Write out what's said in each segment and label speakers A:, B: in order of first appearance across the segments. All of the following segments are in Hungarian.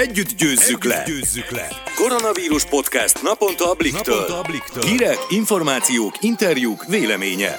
A: Együtt győzzük, Együtt le. győzzük le! Koronavírus podcast naponta a Bliktől. Naponta a Bliktől. Hírek, információk, interjúk, vélemények.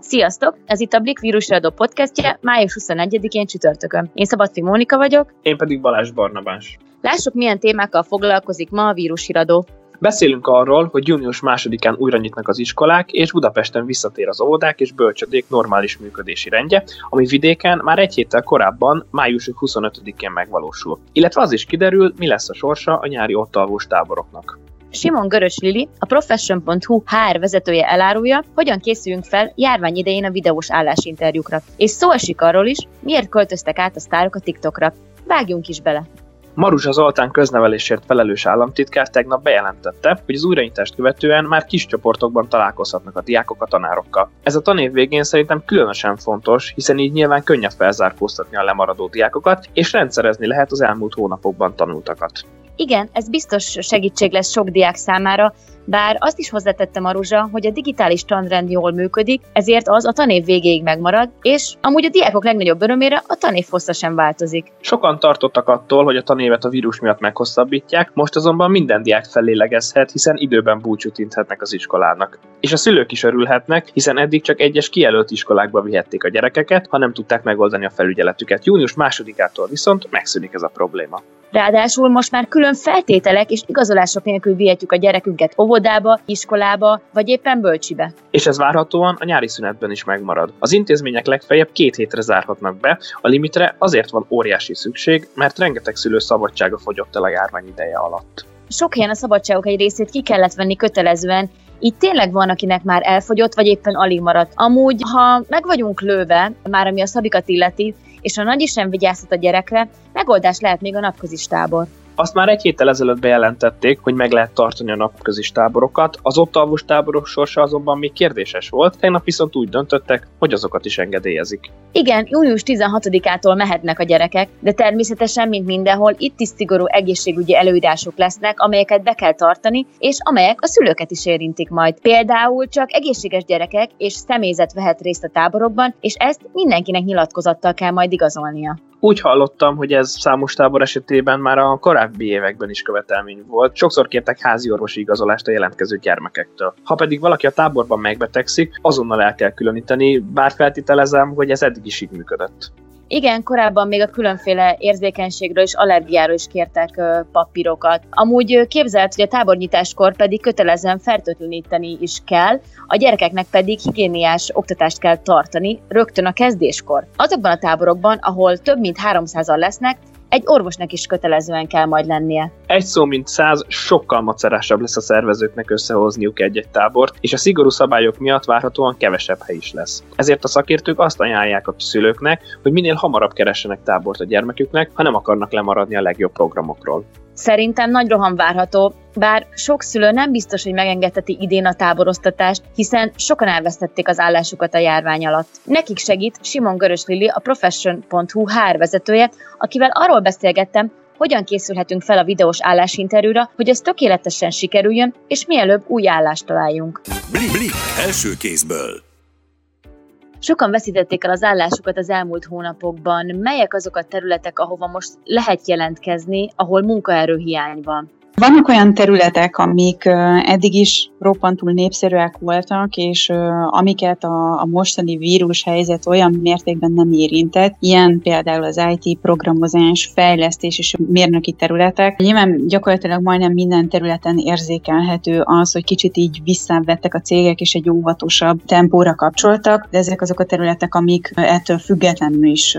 B: Sziasztok! Ez itt a Blik vírusradó podcastje május 21-én csütörtökön. Én Szabadfi Mónika vagyok.
C: Én pedig Balázs Barnabás.
B: Lássuk, milyen témákkal foglalkozik ma a vírusiradó.
C: Beszélünk arról, hogy június másodikán újra nyitnak az iskolák, és Budapesten visszatér az óvodák és bölcsödék normális működési rendje, ami vidéken már egy héttel korábban, május 25-én megvalósul. Illetve az is kiderül, mi lesz a sorsa a nyári ottalvós táboroknak.
B: Simon Görös Lili, a Profession.hu HR vezetője elárulja, hogyan készüljünk fel járvány idején a videós állásinterjúkra. És szó esik arról is, miért költöztek át a sztárok a TikTokra. Vágjunk is bele!
C: Maruzsa Zoltán köznevelésért felelős államtitkár tegnap bejelentette, hogy az újraintást követően már kis csoportokban találkozhatnak a diákok a tanárokkal. Ez a tanév végén szerintem különösen fontos, hiszen így nyilván könnyebb felzárkóztatni a lemaradó diákokat, és rendszerezni lehet az elmúlt hónapokban tanultakat.
B: Igen, ez biztos segítség lesz sok diák számára, bár azt is hozzátette Maruzsa, hogy a digitális tanrend jól működik, ezért az a tanév végéig megmarad, és amúgy a diákok legnagyobb örömére a tanév hossza sem változik.
C: Sokan tartottak attól, hogy a tanévet a vírus miatt meghosszabbítják, most azonban minden diák fellélegezhet, hiszen időben búcsút inthetnek az iskolának. És a szülők is örülhetnek, hiszen eddig csak egyes kijelölt iskolákba vihették a gyerekeket, ha nem tudták megoldani a felügyeletüket. Június másodikától viszont megszűnik ez a probléma.
B: Ráadásul most már külön feltételek és igazolások nélkül vihetjük a gyerekünket óvodába, iskolába, vagy éppen bölcsibe.
C: És ez várhatóan a nyári szünetben is megmarad. Az intézmények legfeljebb két hétre zárhatnak be, a limitre azért van óriási szükség, mert rengeteg szülő szabadsága fogyott el a járvány ideje alatt.
B: Sok helyen a szabadságok egy részét ki kellett venni kötelezően, így tényleg van, akinek már elfogyott, vagy éppen alig maradt. Amúgy, ha meg vagyunk lőve, már ami a szabikat illeti, és a nagy sem vigyáztat a gyerekre, megoldás lehet még a napközis tábor.
C: Azt már egy héttel ezelőtt bejelentették, hogy meg lehet tartani a napközis táborokat, az ott alvos táborok sorsa azonban még kérdéses volt, tegnap viszont úgy döntöttek, hogy azokat is engedélyezik.
B: Igen, június 16-ától mehetnek a gyerekek, de természetesen, mint mindenhol, itt is szigorú egészségügyi előírások lesznek, amelyeket be kell tartani, és amelyek a szülőket is érintik majd. Például csak egészséges gyerekek és személyzet vehet részt a táborokban, és ezt mindenkinek nyilatkozattal kell majd igazolnia.
C: Úgy hallottam, hogy ez számos tábor esetében már a korábbi években is követelmény volt. Sokszor kértek házi orvosi igazolást a jelentkező gyermekektől. Ha pedig valaki a táborban megbetegszik, azonnal el kell különíteni, bár feltételezem, hogy ez eddig is így működött.
B: Igen, korábban még a különféle érzékenységről és allergiáról is kértek papírokat. Amúgy képzelt, hogy a tábornyitáskor pedig kötelezően fertőtleníteni is kell, a gyerekeknek pedig higiéniás oktatást kell tartani rögtön a kezdéskor. Azokban a táborokban, ahol több mint 300-an lesznek, egy orvosnak is kötelezően kell majd lennie.
C: Egy szó mint száz, sokkal macerásabb lesz a szervezőknek összehozniuk egy-egy tábort, és a szigorú szabályok miatt várhatóan kevesebb hely is lesz. Ezért a szakértők azt ajánlják a szülőknek, hogy minél hamarabb keressenek tábort a gyermeküknek, ha nem akarnak lemaradni a legjobb programokról.
B: Szerintem nagy roham várható, bár sok szülő nem biztos, hogy megengedheti idén a táboroztatást, hiszen sokan elvesztették az állásukat a járvány alatt. Nekik segít Simon Görös Lili, a Profession.hu HR vezetője, akivel arról beszélgettem, hogyan készülhetünk fel a videós állásinterjúra, hogy ez tökéletesen sikerüljön, és mielőbb új állást találjunk.
A: Blik, blik, első kézből.
B: Sokan veszítették el az állásukat az elmúlt hónapokban. Melyek azok a területek, ahova most lehet jelentkezni, ahol munkaerőhiány van?
D: Vannak olyan területek, amik eddig is roppantul népszerűek voltak, és amiket a, a mostani vírus helyzet olyan mértékben nem érintett, ilyen például az IT programozás, fejlesztés és mérnöki területek. Nyilván gyakorlatilag majdnem minden területen érzékelhető az, hogy kicsit így visszavettek a cégek, és egy óvatosabb tempóra kapcsoltak, de ezek azok a területek, amik ettől függetlenül is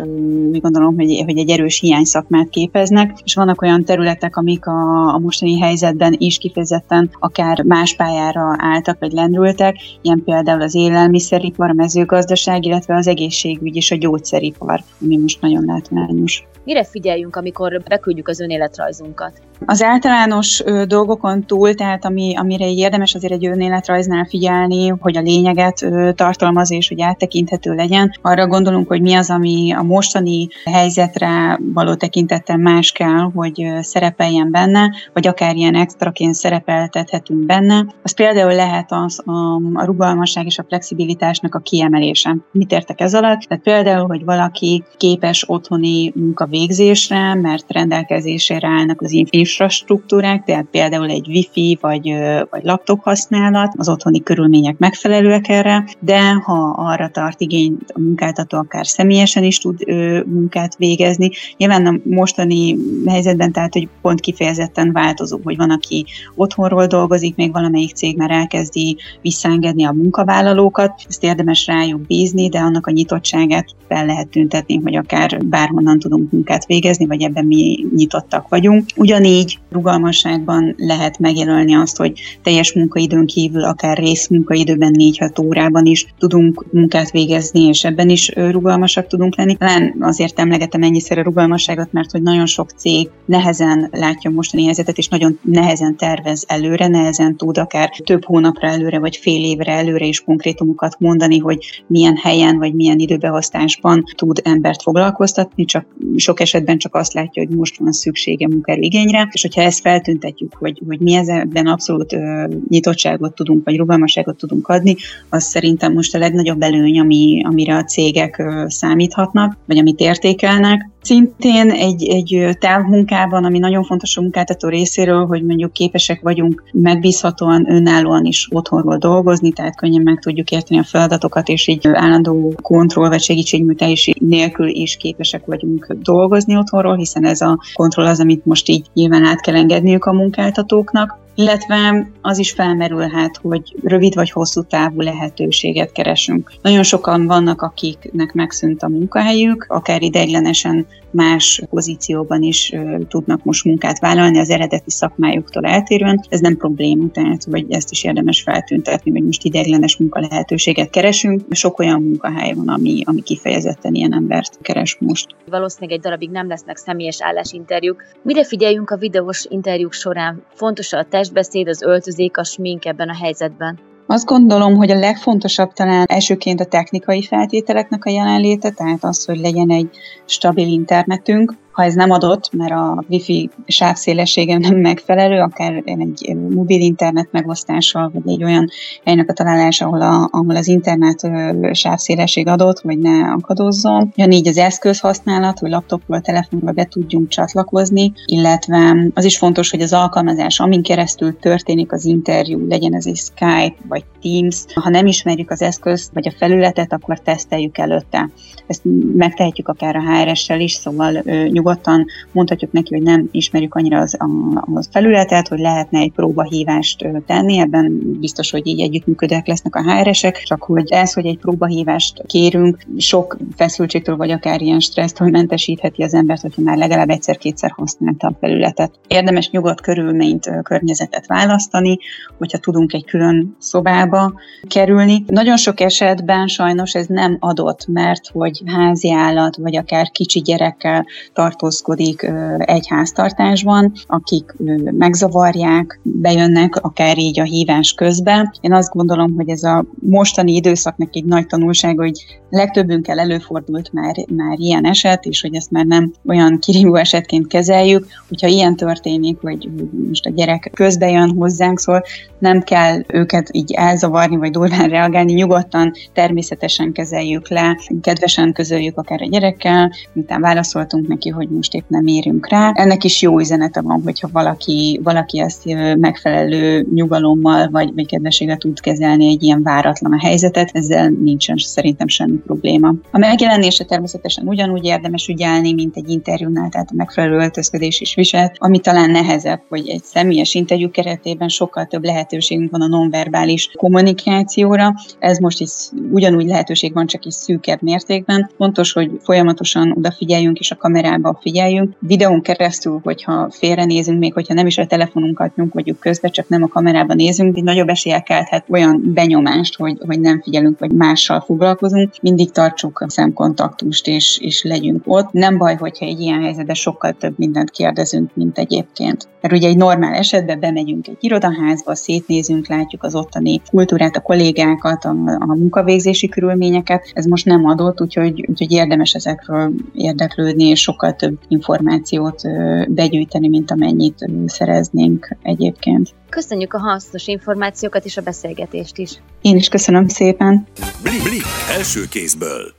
D: mi gondolom, hogy, hogy egy erős hiány szakmát képeznek, és vannak olyan területek, amik a, a mostani helyzetben is kifejezetten akár más pályára álltak vagy lendültek, ilyen például az élelmiszeripar, a mezőgazdaság, illetve az egészségügy és a gyógyszeripar, ami most nagyon látványos.
B: Mire figyeljünk, amikor beküldjük az önéletrajzunkat?
D: Az általános dolgokon túl, tehát ami, amire érdemes azért egy önéletrajznál figyelni, hogy a lényeget tartalmaz és hogy áttekinthető legyen. Arra gondolunk, hogy mi az, ami a mostani helyzetre való tekintettel más kell, hogy szerepeljen benne, vagy akár ilyen extraként szerepeltethetünk benne. Az például lehet az a, a rugalmasság és a flexibilitásnak a kiemelése. Mit értek ez alatt? Tehát például, hogy valaki képes otthoni munkavégzésre, mert rendelkezésére állnak az infrastruktúrák, tehát például egy wifi vagy, vagy laptop használat, az otthoni körülmények megfelelőek erre, de ha arra tart igényt a munkáltató, akár személyesen is tud munkát végezni. Nyilván a mostani helyzetben, tehát, hogy pont kifejezetten változó, hogy van, aki otthonról dolgozik, még valamelyik cég már elkezdi visszaengedni a munkavállalókat, ezt érdemes rájuk bízni, de annak a nyitottságát fel lehet tüntetni, hogy akár bárhonnan tudunk munkát végezni, vagy ebben mi nyitottak vagyunk. Ugyanígy rugalmasságban lehet megjelölni azt, hogy teljes munkaidőn kívül, akár részmunkaidőben 4-6 órában is tudunk munkát végezni, és ebben is rugalmasak tudunk lenni. Talán azért emlegetem ennyiszer a rugalmasságot, mert hogy nagyon sok cég nehezen látja mostani helyzetet, és nagyon nehezen tervez előre, nehezen tud akár több hónapra előre, vagy fél évre előre is konkrétumokat mondani, hogy milyen helyen, vagy milyen időbeosztásban tud embert foglalkoztatni, csak sok esetben csak azt látja, hogy most van szüksége munkaerőigényre, és hogyha ezt feltüntetjük, hogy, hogy mi ezben abszolút ö, nyitottságot tudunk, vagy rugalmasságot tudunk adni, az szerintem most a legnagyobb előny, ami, amire a cégek ö, számíthatnak, vagy amit értékelnek. Szintén egy, egy távmunkában, ami nagyon fontos a munkáltató részéről, hogy mondjuk képesek vagyunk megbízhatóan, önállóan is otthonról dolgozni, tehát könnyen meg tudjuk érteni a feladatokat, és így állandó kontroll vagy segítségnyújtás nélkül is képesek vagyunk dolgozni otthonról, hiszen ez a kontroll az, amit most így nyilván át kell engedniük a munkáltatóknak illetve az is felmerülhet, hogy rövid vagy hosszú távú lehetőséget keresünk. Nagyon sokan vannak, akiknek megszűnt a munkahelyük, akár ideiglenesen más pozícióban is tudnak most munkát vállalni az eredeti szakmájuktól eltérően. Ez nem probléma, tehát vagy ezt is érdemes feltüntetni, hogy most ideiglenes munkalehetőséget keresünk. Sok olyan munkahely van, ami, ami kifejezetten ilyen embert keres most.
B: Valószínűleg egy darabig nem lesznek személyes állásinterjúk. Mire figyeljünk a videós interjúk során? Fontos a testbeszéd, az öltözék, a smink ebben a helyzetben?
D: Azt gondolom, hogy a legfontosabb talán elsőként a technikai feltételeknek a jelenléte, tehát az, hogy legyen egy stabil internetünk, ha ez nem adott, mert a wifi sávszélessége nem megfelelő, akár egy mobil internet megosztással, vagy egy olyan helynek a találása, ahol, a, ahol az internet sávszélesség adott, vagy ne akadozzon. Ugyanígy az eszköz használat, hogy laptopról, telefonról be tudjunk csatlakozni, illetve az is fontos, hogy az alkalmazás, amin keresztül történik az interjú, legyen ez egy Skype vagy Teams, ha nem ismerjük az eszközt vagy a felületet, akkor teszteljük előtte. Ezt megtehetjük akár a HRS-sel is, szóval nyugodtan mondhatjuk neki, hogy nem ismerjük annyira az, a, a felületet, hogy lehetne egy próbahívást tenni, ebben biztos, hogy így együttműködőek lesznek a HR-esek, csak hogy ez, hogy egy próbahívást kérünk, sok feszültségtől vagy akár ilyen stressztől mentesítheti az embert, hogyha már legalább egyszer-kétszer használta a felületet. Érdemes nyugodt körülményt, környezetet választani, hogyha tudunk egy külön szobába kerülni. Nagyon sok esetben sajnos ez nem adott, mert hogy házi állat, vagy akár kicsi gyerekkel tartózkodik egy háztartásban, akik megzavarják, bejönnek akár így a hívás közben. Én azt gondolom, hogy ez a mostani időszaknak egy nagy tanulság, hogy legtöbbünkkel előfordult már, már ilyen eset, és hogy ezt már nem olyan kirívó esetként kezeljük, hogyha ilyen történik, hogy most a gyerek közbe jön hozzánk, szóval nem kell őket így elzavarni, vagy durván reagálni, nyugodtan, természetesen kezeljük le, kedvesen közöljük akár a gyerekkel, miután válaszoltunk neki, hogy most épp nem érünk rá. Ennek is jó üzenete van, hogyha valaki, valaki ezt megfelelő nyugalommal vagy, vagy kedvességgel tud kezelni egy ilyen váratlan a helyzetet, ezzel nincsen szerintem semmi probléma. A megjelenése természetesen ugyanúgy érdemes ügyelni, mint egy interjúnál, tehát a megfelelő öltözködés is viselt, ami talán nehezebb, hogy egy személyes interjú keretében sokkal több lehetőségünk van a nonverbális kommunikációra. Ez most is ugyanúgy lehetőség van, csak is szűkebb mértékben. Fontos, hogy folyamatosan odafigyeljünk és a kamerába figyeljünk. Videón keresztül, hogyha félrenézünk, még hogyha nem is a telefonunkat nyomkodjuk közbe, csak nem a kamerában nézünk, így nagyobb eséllyel kelthet olyan benyomást, hogy, hogy nem figyelünk, vagy mással foglalkozunk. Mindig tartsuk a szemkontaktust, és, és legyünk ott. Nem baj, hogyha egy ilyen helyzetben sokkal több mindent kérdezünk, mint egyébként. Mert ugye egy normál esetben bemegyünk egy irodaházba, szétnézünk, látjuk az ottani kultúrát, a kollégákat, a, a munkavégzési körülményeket. Ez most nem adott, úgyhogy, úgyhogy érdemes ezekről érdeklődni, és sokkal több információt begyűjteni, mint amennyit szereznénk egyébként.
E: Köszönjük a hasznos információkat és a beszélgetést is.
D: Én is köszönöm szépen.
A: Blik, blik első kézből.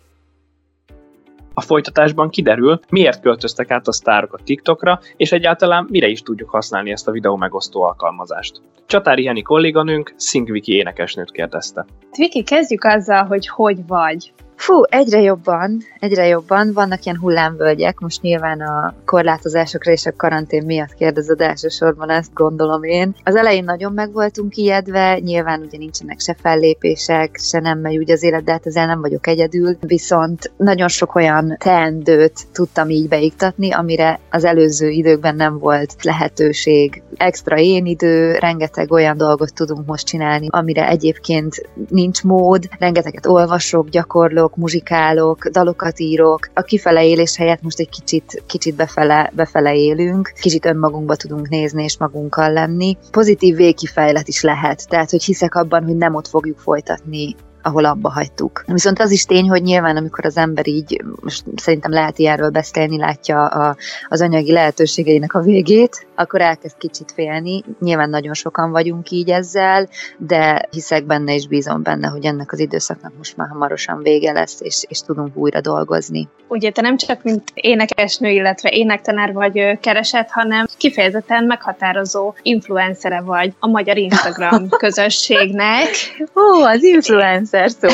C: A folytatásban kiderül, miért költöztek át a sztárok a TikTokra, és egyáltalán mire is tudjuk használni ezt a videó megosztó alkalmazást. Csatári Heni kolléganőnk Szingviki énekesnőt kérdezte.
F: Viki, kezdjük azzal, hogy hogy vagy.
E: Fú, egyre jobban, egyre jobban. Vannak ilyen hullámvölgyek, most nyilván a korlátozásokra és a karantén miatt kérdezed elsősorban, ezt gondolom én. Az elején nagyon meg voltunk ijedve, nyilván ugye nincsenek se fellépések, se nem megy úgy az élet, de hát ezzel nem vagyok egyedül. Viszont nagyon sok olyan teendőt tudtam így beiktatni, amire az előző időkben nem volt lehetőség. Extra én idő, rengeteg olyan dolgot tudunk most csinálni, amire egyébként nincs mód, rengeteget olvasok, gyakorlok, írok, muzsikálok, dalokat írok. A kifele élés helyett most egy kicsit, kicsit befele, befele élünk, kicsit önmagunkba tudunk nézni és magunkkal lenni. Pozitív végkifejlet is lehet, tehát hogy hiszek abban, hogy nem ott fogjuk folytatni ahol abba hagytuk. Viszont az is tény, hogy nyilván, amikor az ember így, most szerintem lehet ilyenről beszélni, látja a, az anyagi lehetőségeinek a végét, akkor elkezd kicsit félni. Nyilván nagyon sokan vagyunk így ezzel, de hiszek benne és bízom benne, hogy ennek az időszaknak most már hamarosan vége lesz, és, és tudunk újra dolgozni.
F: Ugye te nem csak mint énekesnő, illetve énektanár vagy keresett, hanem kifejezetten meghatározó influencere vagy a magyar Instagram közösségnek.
E: Ó, az influencer szó.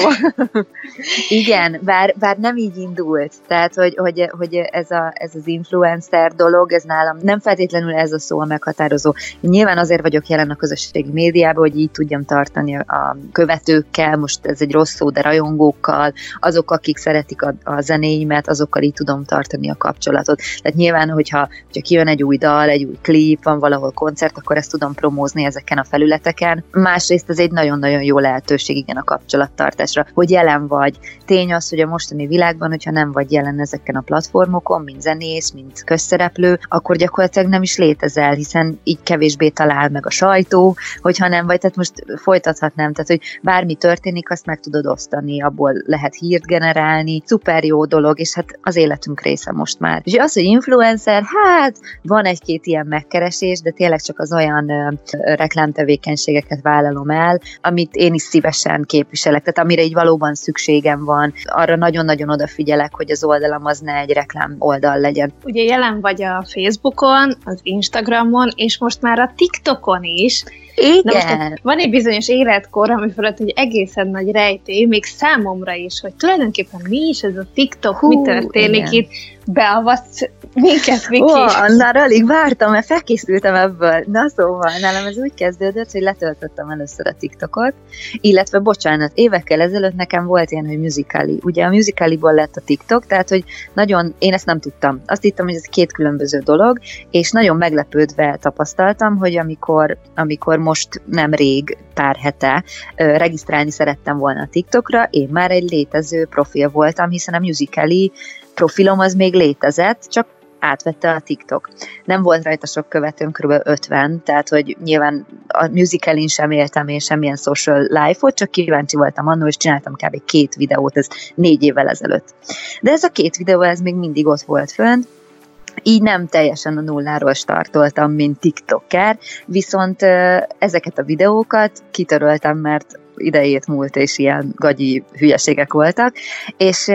E: Igen, bár, bár nem így indult. Tehát, hogy, hogy, hogy ez, a, ez az influencer dolog, ez nálam nem feltétlenül ez a szó a meghatározó. Nyilván azért vagyok jelen a közösségi médiában, hogy így tudjam tartani a követőkkel, most ez egy rossz szó, de rajongókkal, azok, akik szeretik a, a zenéimet, azokkal így tudom tartani a kapcsolatot. Tehát nyilván, hogyha, hogyha kijön egy új dal, egy új klip, van valahol koncert, akkor ezt tudom promózni ezeken a felületeken. Másrészt ez egy nagyon-nagyon jó lehetőség, igen, a kapcsolattartásra, hogy jelen vagy. Tény az, hogy a mostani világban, hogyha nem vagy jelen ezeken a platformokon, mint zenész, mint közszereplő, akkor gyakorlatilag nem is létezel, hiszen így kevésbé talál meg a sajtó, hogyha nem vagy, tehát most folytathatnám, tehát hogy bármi történik, azt meg tudod osztani, abból lehet hírt generálni, szuper jó dolog, és hát az életünk része most már. És az, hogy influencer, hát van egy-két ilyen megkeresés, de tényleg csak az olyan ö, reklámtevékenységeket vállalom el, amit én is szívesen képviselek, tehát amire így valóban szükségem van, arra nagyon-nagyon odafigyelek, hogy az oldalam az ne egy reklám oldal legyen.
F: Ugye jelen vagy a Facebookon, az Instagramon, és most már a TikTokon is.
E: Igen.
F: most van egy bizonyos életkor, ami fölött egy egészen nagy rejtély, még számomra is, hogy tulajdonképpen mi is ez a TikTok, Hú, mi történik igen. itt, beavatsz minket, Viki. Ó,
E: már alig vártam, mert felkészültem ebből. Na szóval, nálam ez úgy kezdődött, hogy letöltöttem először a TikTokot, illetve, bocsánat, évekkel ezelőtt nekem volt ilyen, hogy musicali. Ugye a musicaliból lett a TikTok, tehát, hogy nagyon, én ezt nem tudtam. Azt hittem, hogy ez két különböző dolog, és nagyon meglepődve tapasztaltam, hogy amikor, amikor most nem rég, pár hete regisztrálni szerettem volna a TikTokra, én már egy létező profil voltam, hiszen a musicali profilom az még létezett, csak átvette a TikTok. Nem volt rajta sok követőm, kb. 50, tehát hogy nyilván a musicalin sem éltem én semmilyen social life-ot, csak kíváncsi voltam annól, és csináltam kb. két videót, ez négy évvel ezelőtt. De ez a két videó, ez még mindig ott volt fönt, így nem teljesen a nulláról startoltam, mint TikToker, viszont ezeket a videókat kitöröltem, mert idejét múlt, és ilyen gagyi hülyeségek voltak, és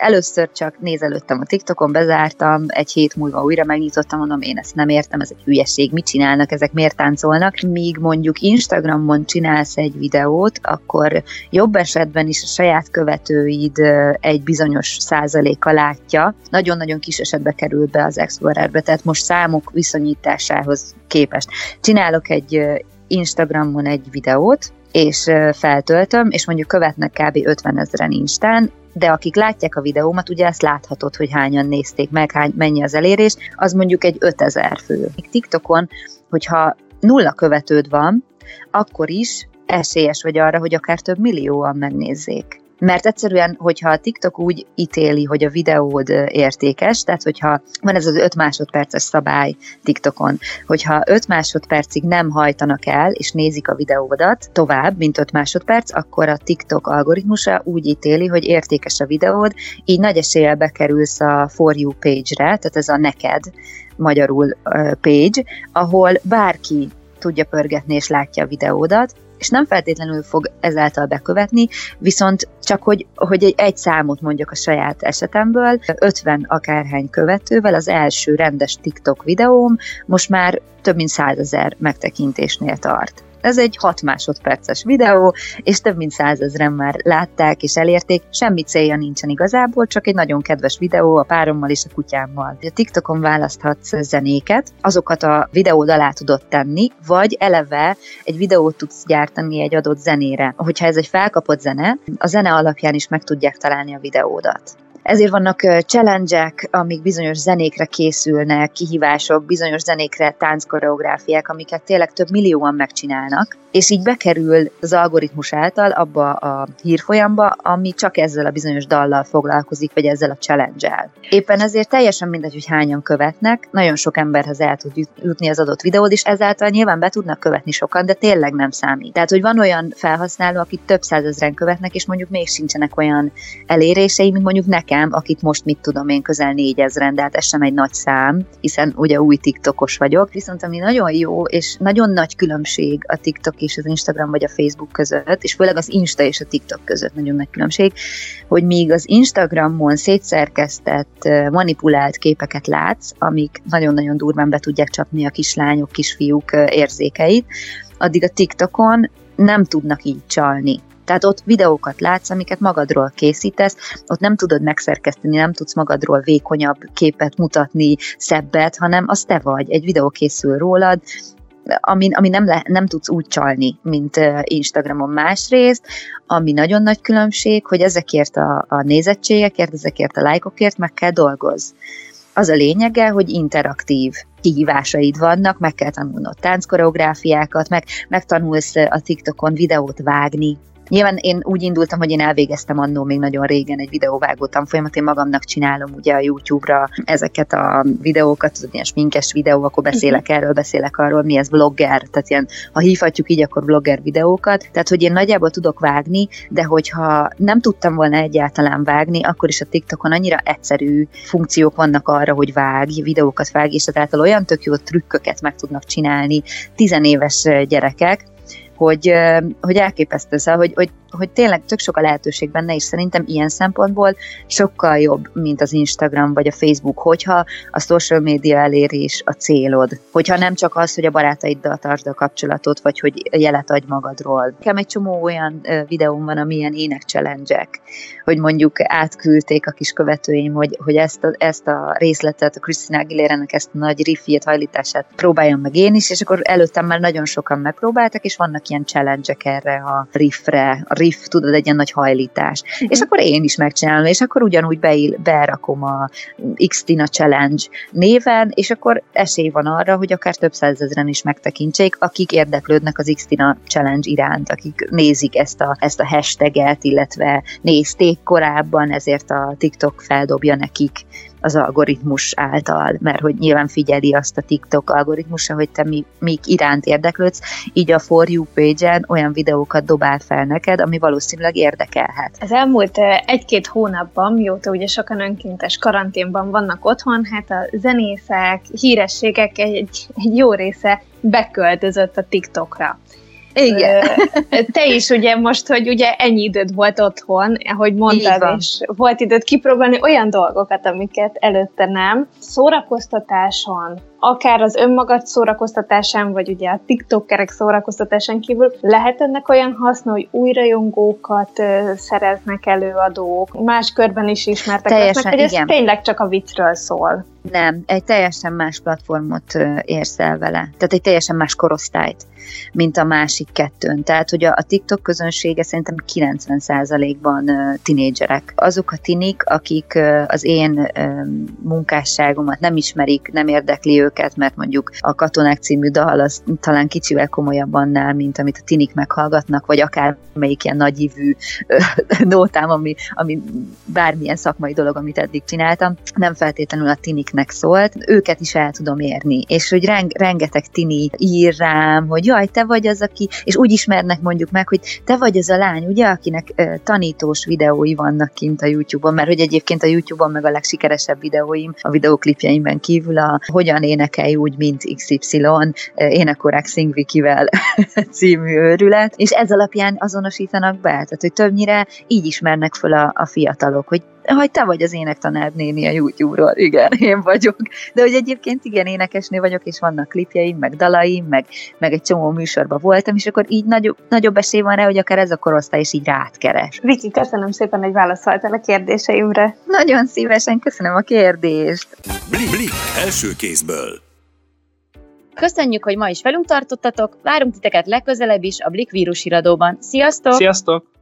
E: először csak nézelődtem a TikTokon, bezártam, egy hét múlva újra megnyitottam, mondom, én ezt nem értem, ez egy hülyeség, mit csinálnak, ezek miért táncolnak. Míg mondjuk Instagramon csinálsz egy videót, akkor jobb esetben is a saját követőid egy bizonyos százaléka látja, nagyon-nagyon kis esetbe kerül be az Explorerbe, tehát most számok viszonyításához képest. Csinálok egy Instagramon egy videót, és feltöltöm, és mondjuk követnek kb. 50 ezeren Instán, de akik látják a videómat, ugye ezt láthatod, hogy hányan nézték meg, hány, mennyi az elérés, az mondjuk egy 5000 fő. TikTokon, hogyha nulla követőd van, akkor is esélyes vagy arra, hogy akár több millióan megnézzék. Mert egyszerűen, hogyha a TikTok úgy ítéli, hogy a videód értékes, tehát hogyha van ez az 5 másodperces szabály TikTokon, hogyha 5 másodpercig nem hajtanak el, és nézik a videódat tovább, mint 5 másodperc, akkor a TikTok algoritmusa úgy ítéli, hogy értékes a videód, így nagy eséllyel bekerülsz a For You page-re, tehát ez a neked magyarul page, ahol bárki tudja pörgetni és látja a videódat, és nem feltétlenül fog ezáltal bekövetni, viszont csak hogy, hogy egy, számot mondjak a saját esetemből, 50 akárhány követővel az első rendes TikTok videóm most már több mint 100 ezer megtekintésnél tart. Ez egy 6 másodperces videó, és több mint százezren már látták és elérték, semmi célja nincsen igazából, csak egy nagyon kedves videó a párommal és a kutyámmal. A TikTokon választhatsz zenéket, azokat a videód alá tudod tenni, vagy eleve egy videót tudsz gyártani egy adott zenére. Hogyha ez egy felkapott zene, a zene alapján is meg tudják találni a videódat. Ezért vannak challenge amik bizonyos zenékre készülnek, kihívások, bizonyos zenékre tánckoreográfiák, amiket tényleg több millióan megcsinálnak, és így bekerül az algoritmus által abba a hírfolyamba, ami csak ezzel a bizonyos dallal foglalkozik, vagy ezzel a challenge-el. Éppen ezért teljesen mindegy, hogy hányan követnek, nagyon sok emberhez el tud jutni az adott videód, és ezáltal nyilván be tudnak követni sokan, de tényleg nem számít. Tehát, hogy van olyan felhasználó, akit több százezren követnek, és mondjuk még sincsenek olyan elérései, mint mondjuk nekem, akit most mit tudom én közel négyezren, de hát ez sem egy nagy szám, hiszen ugye új TikTokos vagyok, viszont ami nagyon jó, és nagyon nagy különbség a TikTok és az Instagram vagy a Facebook között, és főleg az Insta és a TikTok között nagyon nagy különbség, hogy míg az Instagramon szétszerkesztett, manipulált képeket látsz, amik nagyon-nagyon durván be tudják csapni a kislányok, kisfiúk érzékeit, addig a TikTokon nem tudnak így csalni. Tehát ott videókat látsz, amiket magadról készítesz, ott nem tudod megszerkeszteni, nem tudsz magadról vékonyabb képet mutatni, szebbet, hanem az te vagy. Egy videó készül rólad, ami, ami nem, le, nem tudsz úgy csalni, mint Instagramon másrészt, ami nagyon nagy különbség, hogy ezekért a, a nézettségekért, ezekért a lájkokért meg kell dolgozni. Az a lényege, hogy interaktív kihívásaid vannak, meg kell tanulnod tánckoreográfiákat, meg megtanulsz a TikTokon videót vágni, Nyilván én úgy indultam, hogy én elvégeztem annó még nagyon régen egy videóvágó tanfolyamat, én magamnak csinálom ugye a YouTube-ra ezeket a videókat, az ilyen sminkes videó, akkor beszélek uh-huh. erről, beszélek arról, mi ez vlogger, tehát ilyen, ha hívhatjuk így, akkor vlogger videókat, tehát hogy én nagyjából tudok vágni, de hogyha nem tudtam volna egyáltalán vágni, akkor is a TikTokon annyira egyszerű funkciók vannak arra, hogy vágj, videókat vágj, és tehát olyan tök jó trükköket meg tudnak csinálni tizenéves gyerekek, hogy, hogy elképesztő, szóval, hogy, hogy, hogy tényleg tök sok a lehetőség benne, és szerintem ilyen szempontból sokkal jobb, mint az Instagram vagy a Facebook, hogyha a social media elérés a célod. Hogyha nem csak az, hogy a barátaiddal tartsd a kapcsolatot, vagy hogy jelet adj magadról. Nekem egy csomó olyan videóm van, amilyen ének challenge hogy mondjuk átküldték a kis követőim, hogy, hogy ezt, a, ezt a részletet, a Christina aguilera ezt a nagy riffjét, hajlítását próbáljam meg én is, és akkor előttem már nagyon sokan megpróbáltak, és vannak ilyen challenge erre a riffre. A riff, tudod, egy ilyen nagy hajlítás. Uh-huh. És akkor én is megcsinálom, és akkor ugyanúgy beil, berakom a X-Tina Challenge néven, és akkor esély van arra, hogy akár több százezren is megtekintsék, akik érdeklődnek az X-Tina Challenge iránt, akik nézik ezt a, ezt a hashtaget, illetve nézték korábban, ezért a TikTok feldobja nekik az algoritmus által, mert hogy nyilván figyeli azt a TikTok algoritmusa, hogy te mi, mik iránt érdeklődsz, így a For You page-en olyan videókat dobál fel neked, ami valószínűleg érdekelhet.
F: Az elmúlt egy-két hónapban, mióta ugye sokan önkéntes karanténban vannak otthon, hát a zenészek, hírességek egy, egy jó része beköltözött a TikTokra.
E: Igen.
F: Te is ugye most, hogy ugye ennyi időd volt otthon, ahogy mondtad, és volt időd kipróbálni olyan dolgokat, amiket előtte nem. Szórakoztatáson, akár az önmagad szórakoztatásán, vagy ugye a TikTokerek szórakoztatásán kívül lehet ennek olyan haszna, hogy új rajongókat szereznek előadók, más körben is ismertek
E: Teljesen,
F: lesznek, hogy ez igen. tényleg csak a viccről szól.
E: Nem, egy teljesen más platformot érsz el vele. Tehát egy teljesen más korosztályt, mint a másik kettőn. Tehát, hogy a, TikTok közönsége szerintem 90%-ban tinédzserek. Azok a tinik, akik az én munkásságomat nem ismerik, nem érdekli őket, mert mondjuk a Katonák című dal az talán kicsivel komolyabb annál, mint amit a tinik meghallgatnak, vagy akár melyik ilyen nagyívű nótám, ami, ami bármilyen szakmai dolog, amit eddig csináltam, nem feltétlenül a tiniknek szólt, őket is el tudom érni, és hogy reng, rengeteg tini ír rám, hogy jaj, te vagy az, aki, és úgy ismernek mondjuk meg, hogy te vagy az a lány, ugye, akinek uh, tanítós videói vannak kint a YouTube-on, mert hogy egyébként a YouTube-on meg a legsikeresebb videóim, a videoklipjeimben kívül a Hogyan énekelj úgy, mint XY, énekorák Szingvikivel című őrület, és ez alapján azonosítanak be, tehát hogy többnyire így ismernek föl a, a fiatalok, hogy hogy te vagy az énektanár néni a YouTube-ról, igen, én vagyok. De hogy egyébként igen, énekesnő vagyok, és vannak klipjeim, meg dalaim, meg, meg egy csomó műsorban voltam, és akkor így nagyobb, nagyobb esély van rá, hogy akár ez a korosztály is így rátkeres.
F: Viki, köszönöm szépen, hogy válaszoltál a kérdéseimre.
E: Nagyon szívesen köszönöm a kérdést.
A: Blik, Blik első kézből.
B: Köszönjük, hogy ma is velünk tartottatok, várunk titeket legközelebb is a Blik vírusiradóban. Sziasztok!
C: Sziasztok!